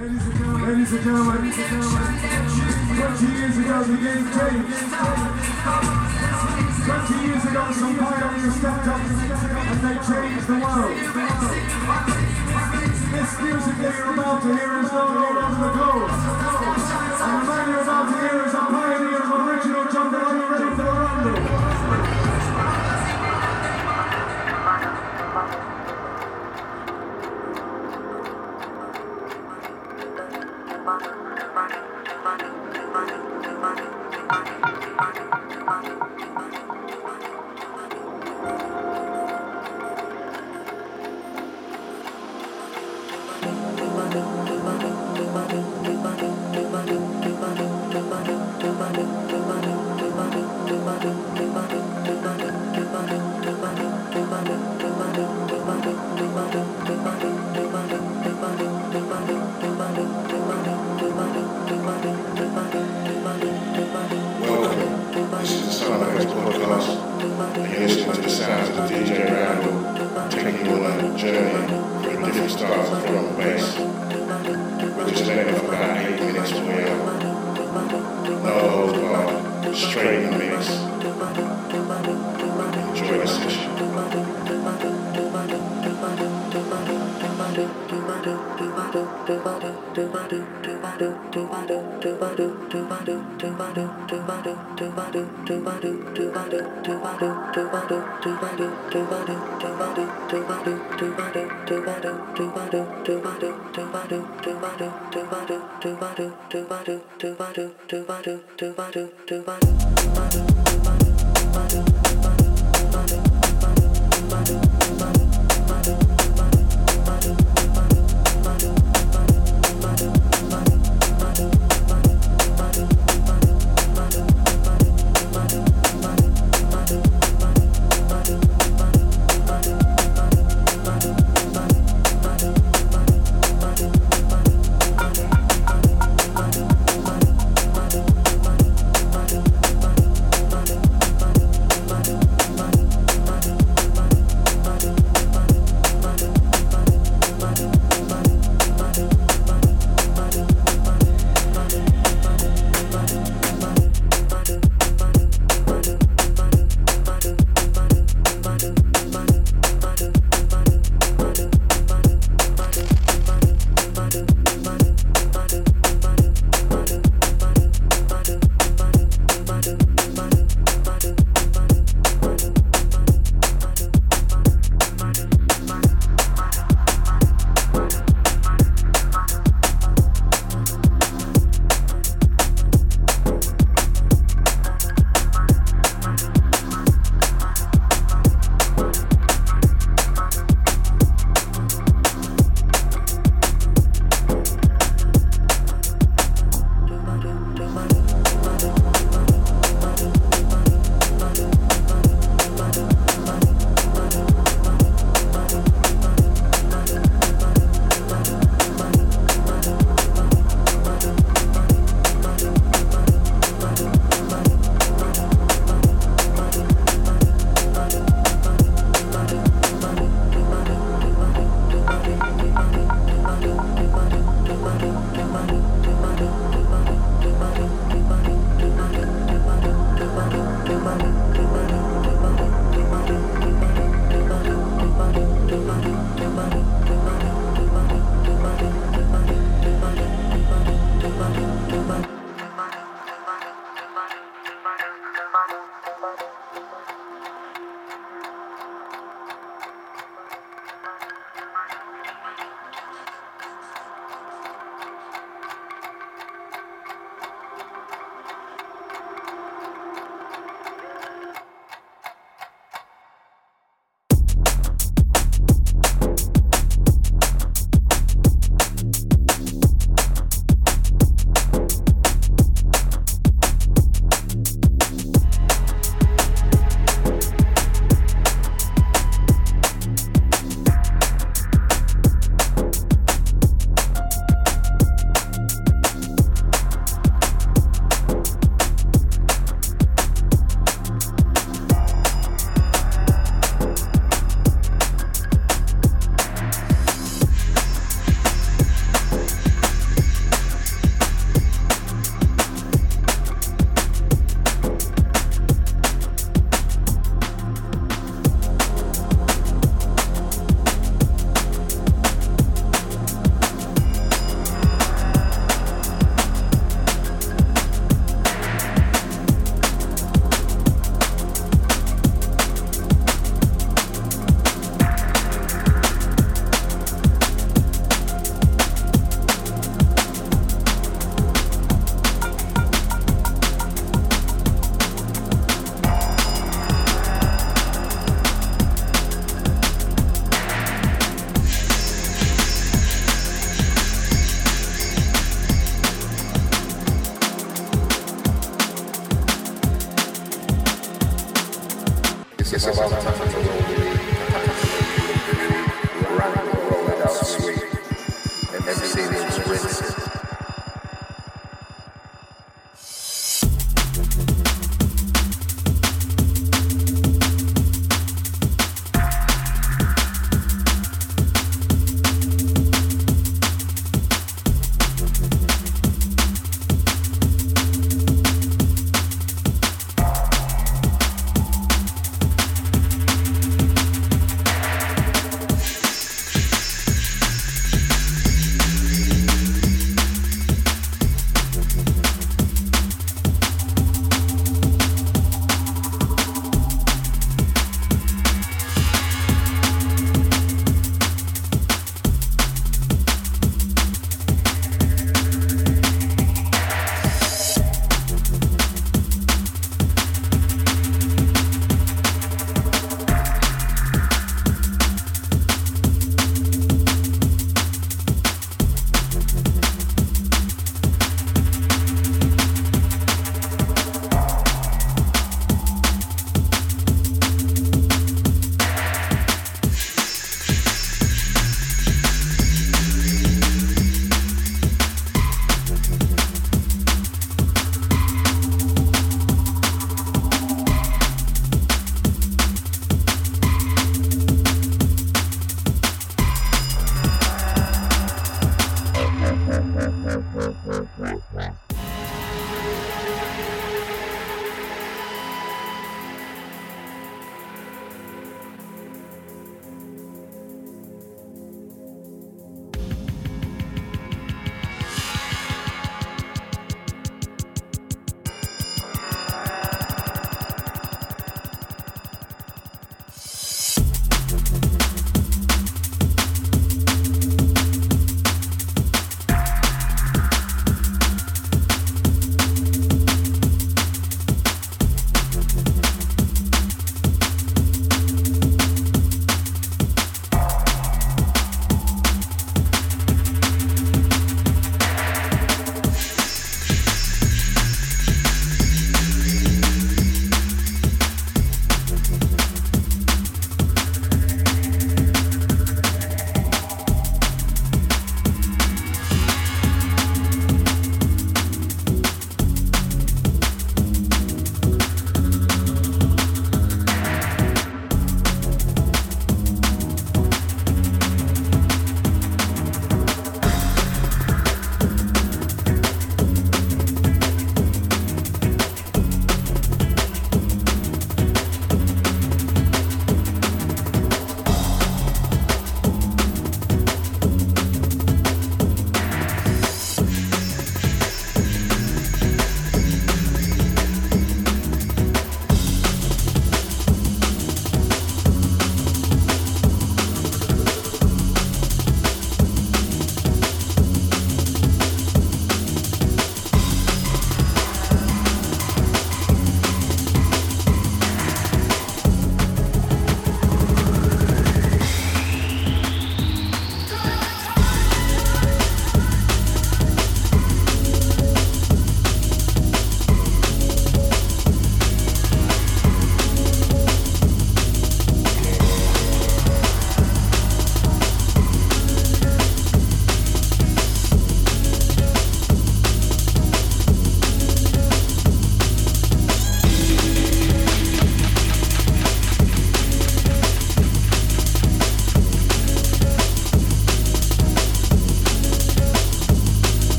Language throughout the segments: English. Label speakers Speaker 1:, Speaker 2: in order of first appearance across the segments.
Speaker 1: Ladies and gentlemen, ladies and gentlemen, 20 years ago the game changed. 20 years ago some pioneers stepped up and they changed the world. This music that you're about to hear is known all the globe. And the man you're about to hear is a pioneer
Speaker 2: do do do do do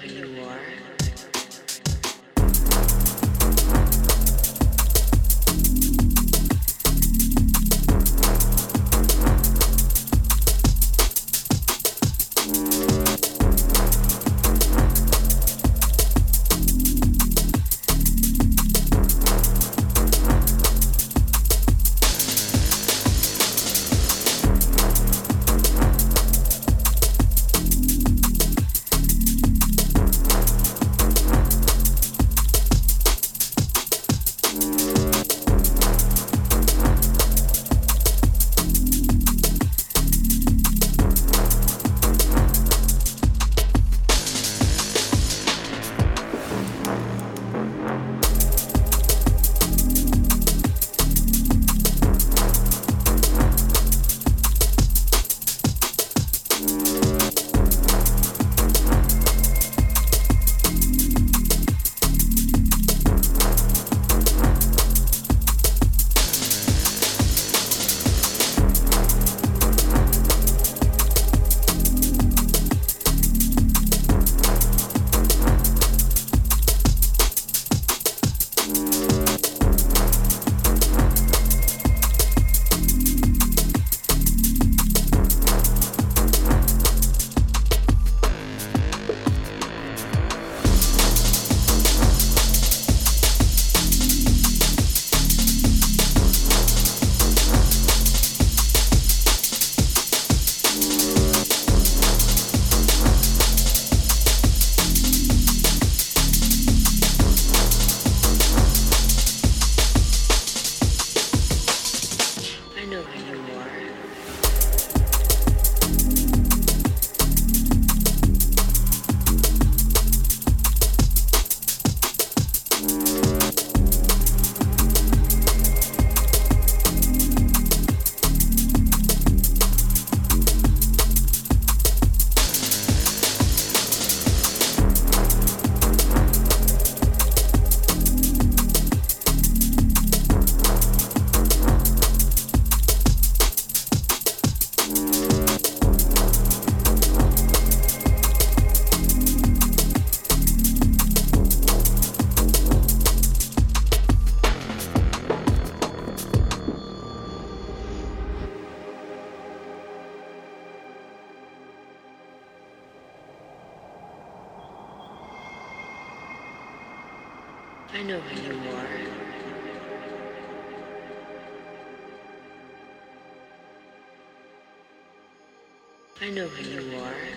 Speaker 2: Thank you. I know who you
Speaker 3: are.
Speaker 4: I know who you are.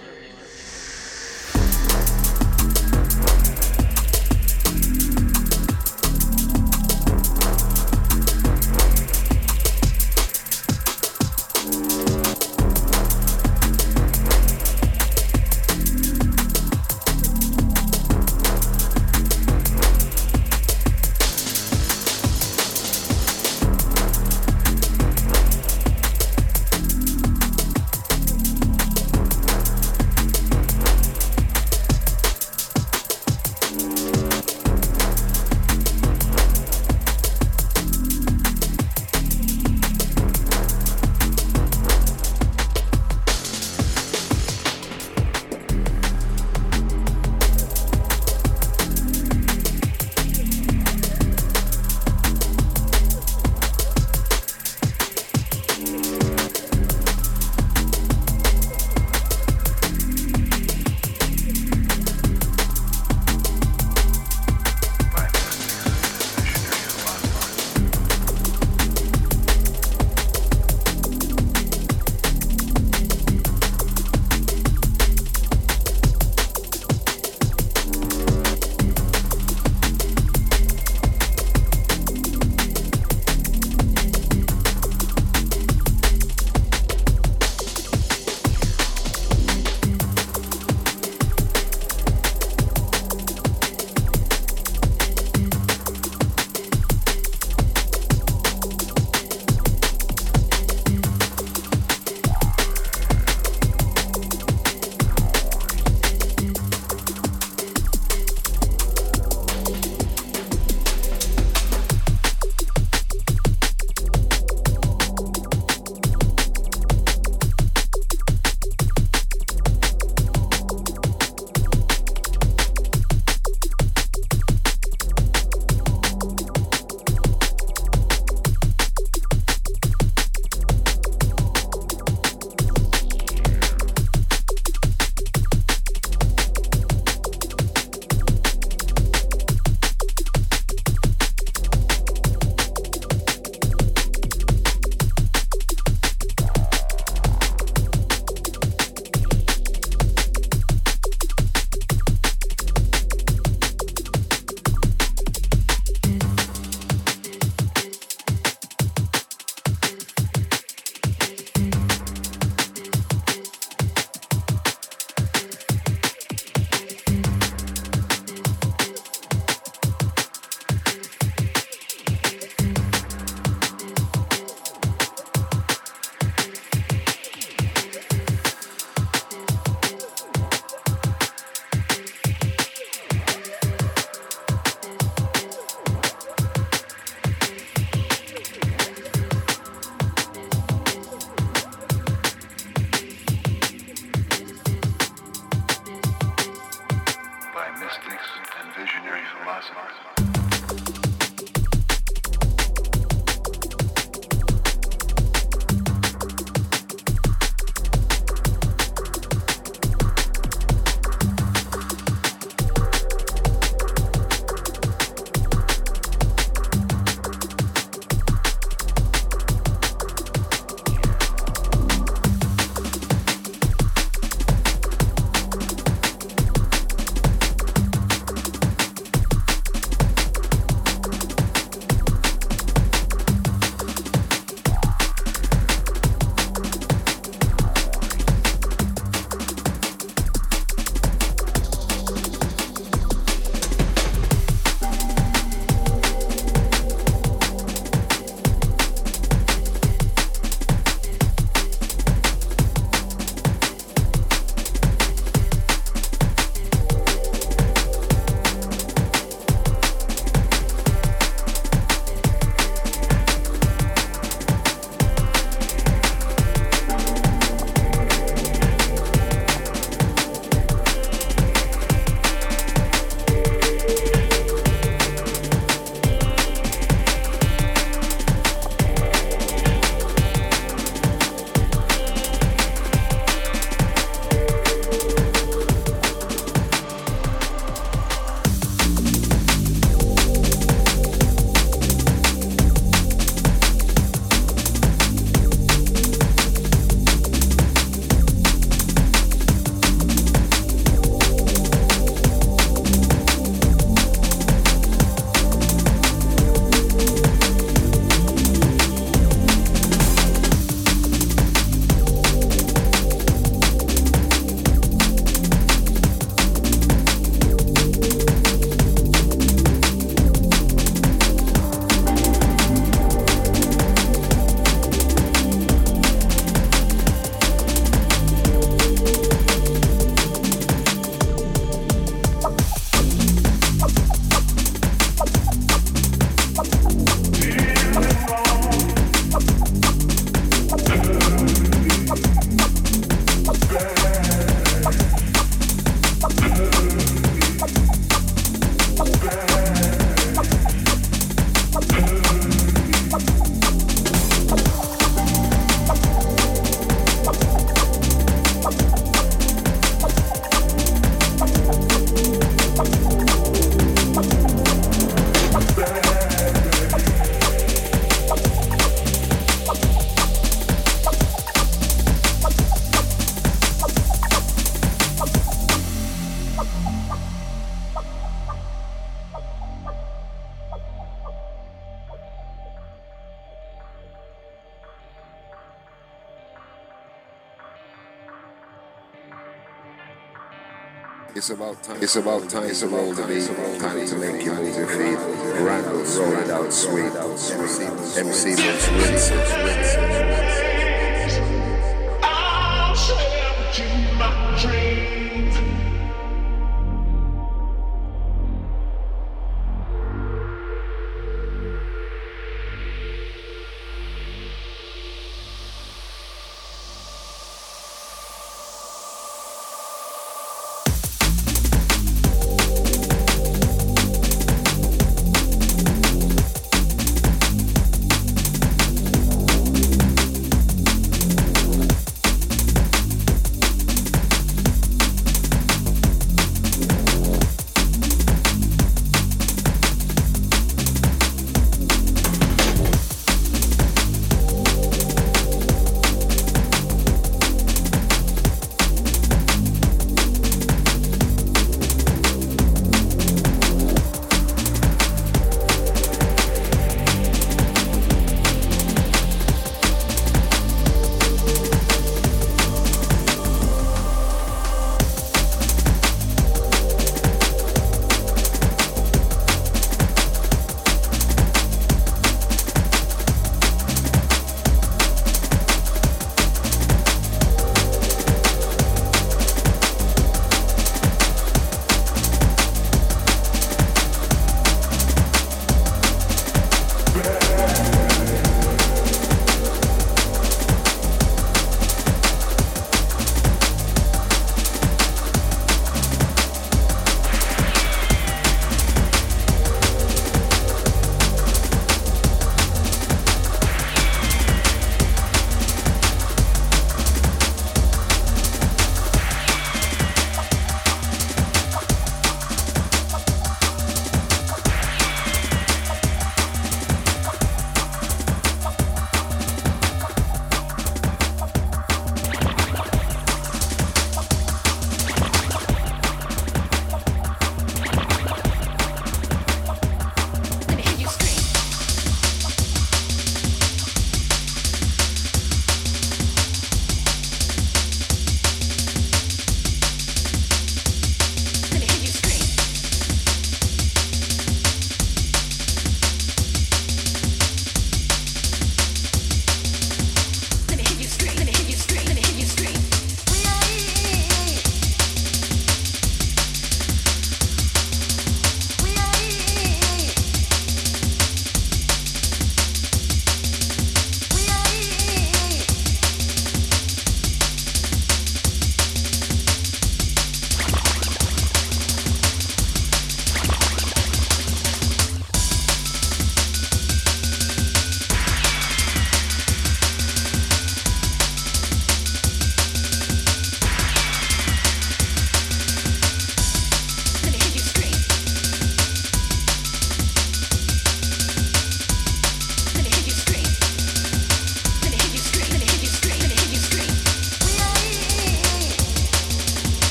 Speaker 1: It's about time to roll the beat. Time to make you move your feet. Randall, roll out sweet. MC, MC, MC,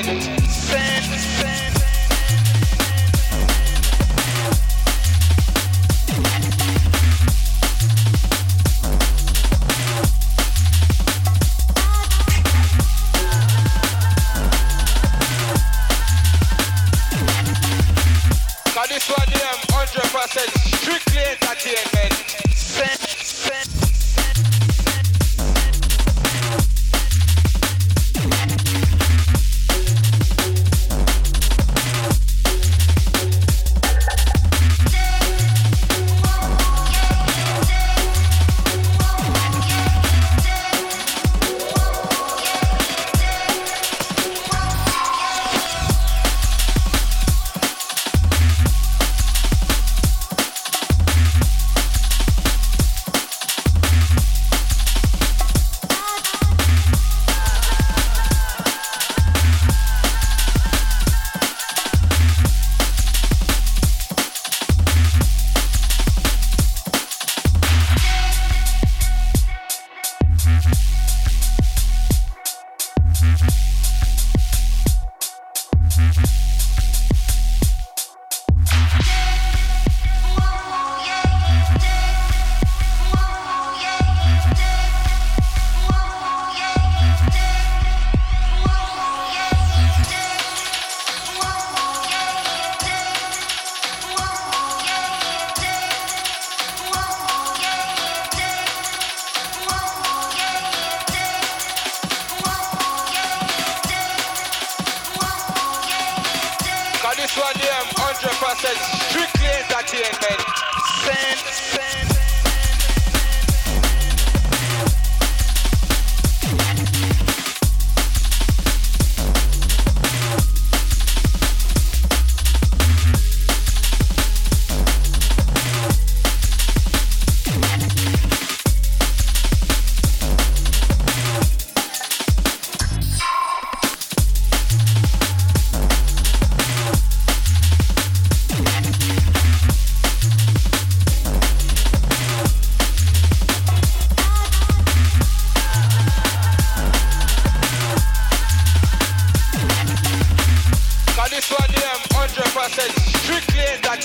Speaker 3: entertainment.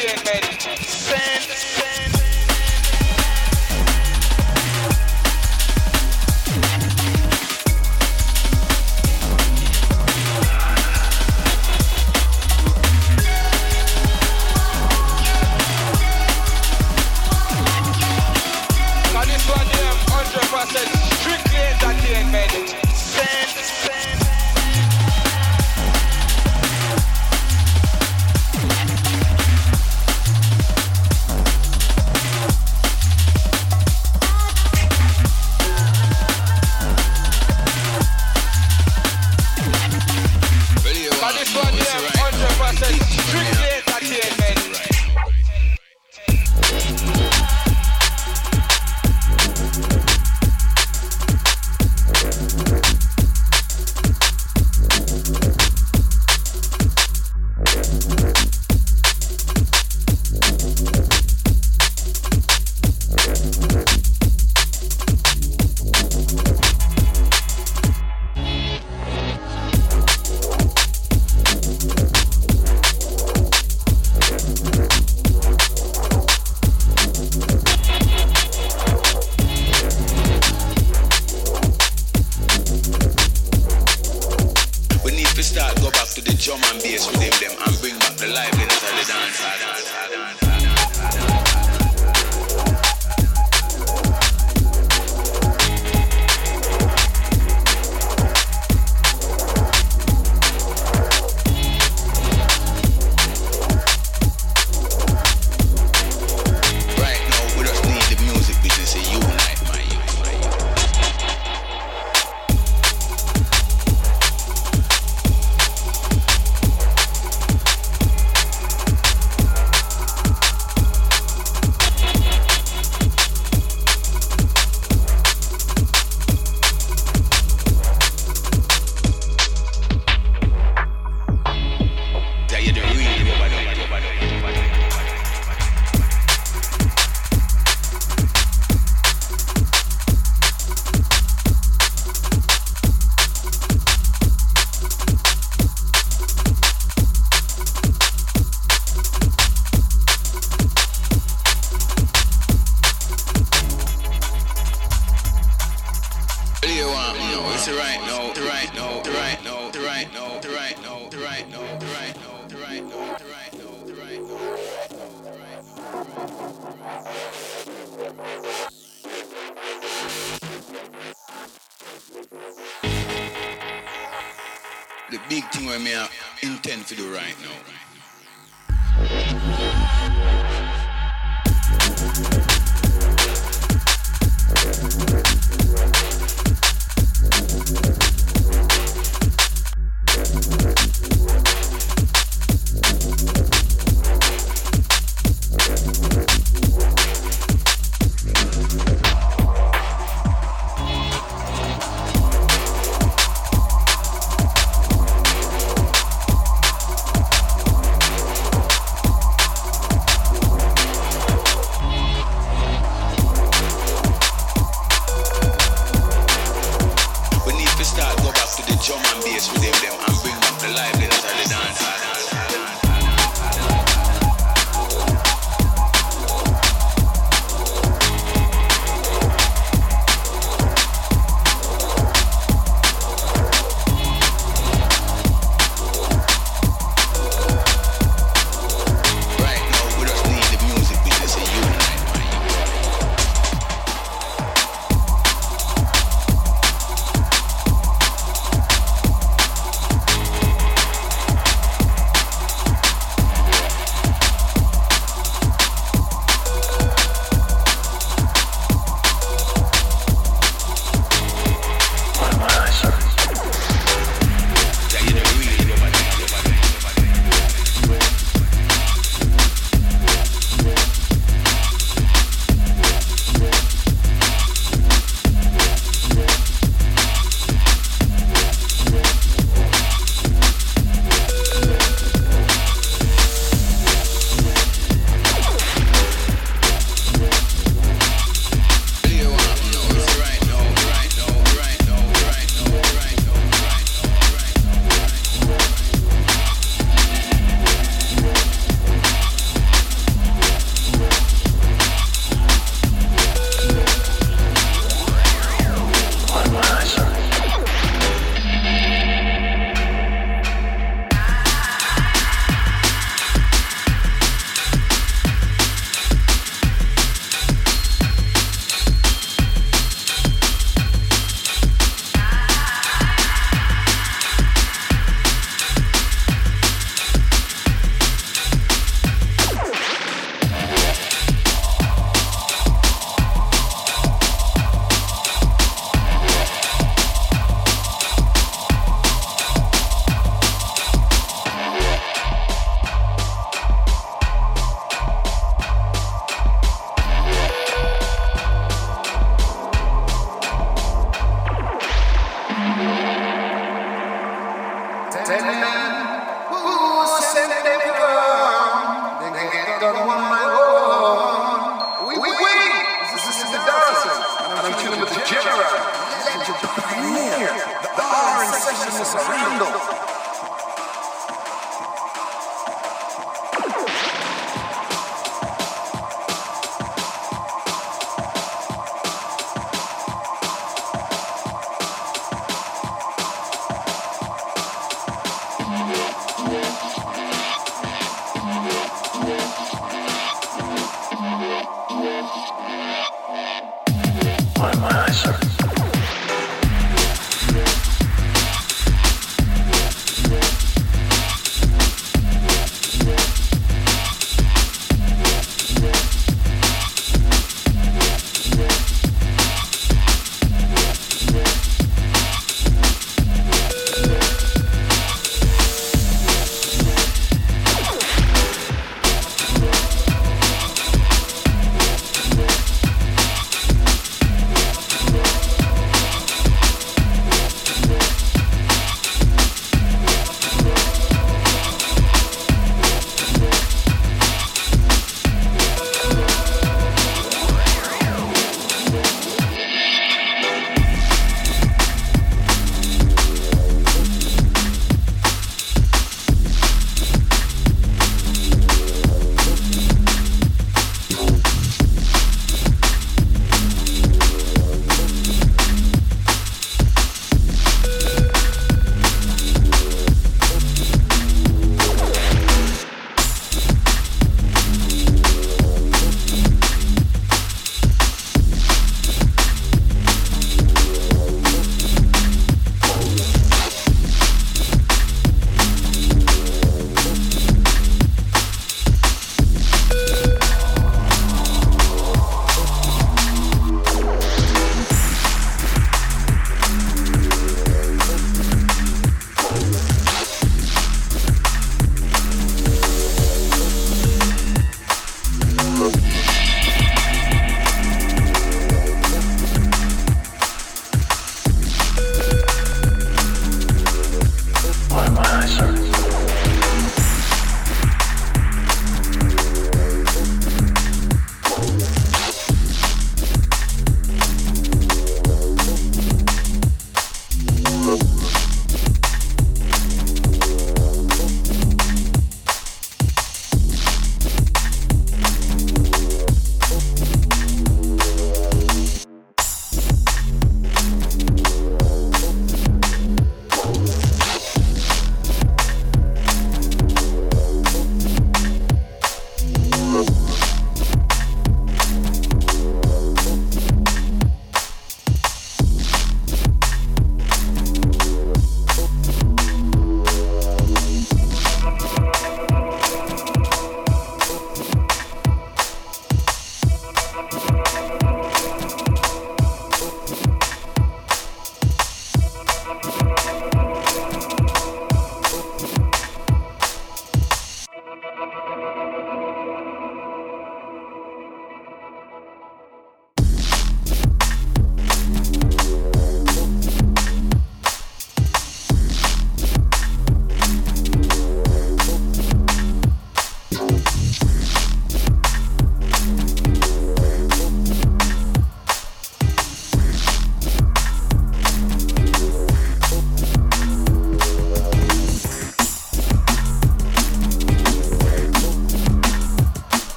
Speaker 3: Strictly
Speaker 5: big thing where me I intend to do right now.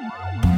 Speaker 2: Bye.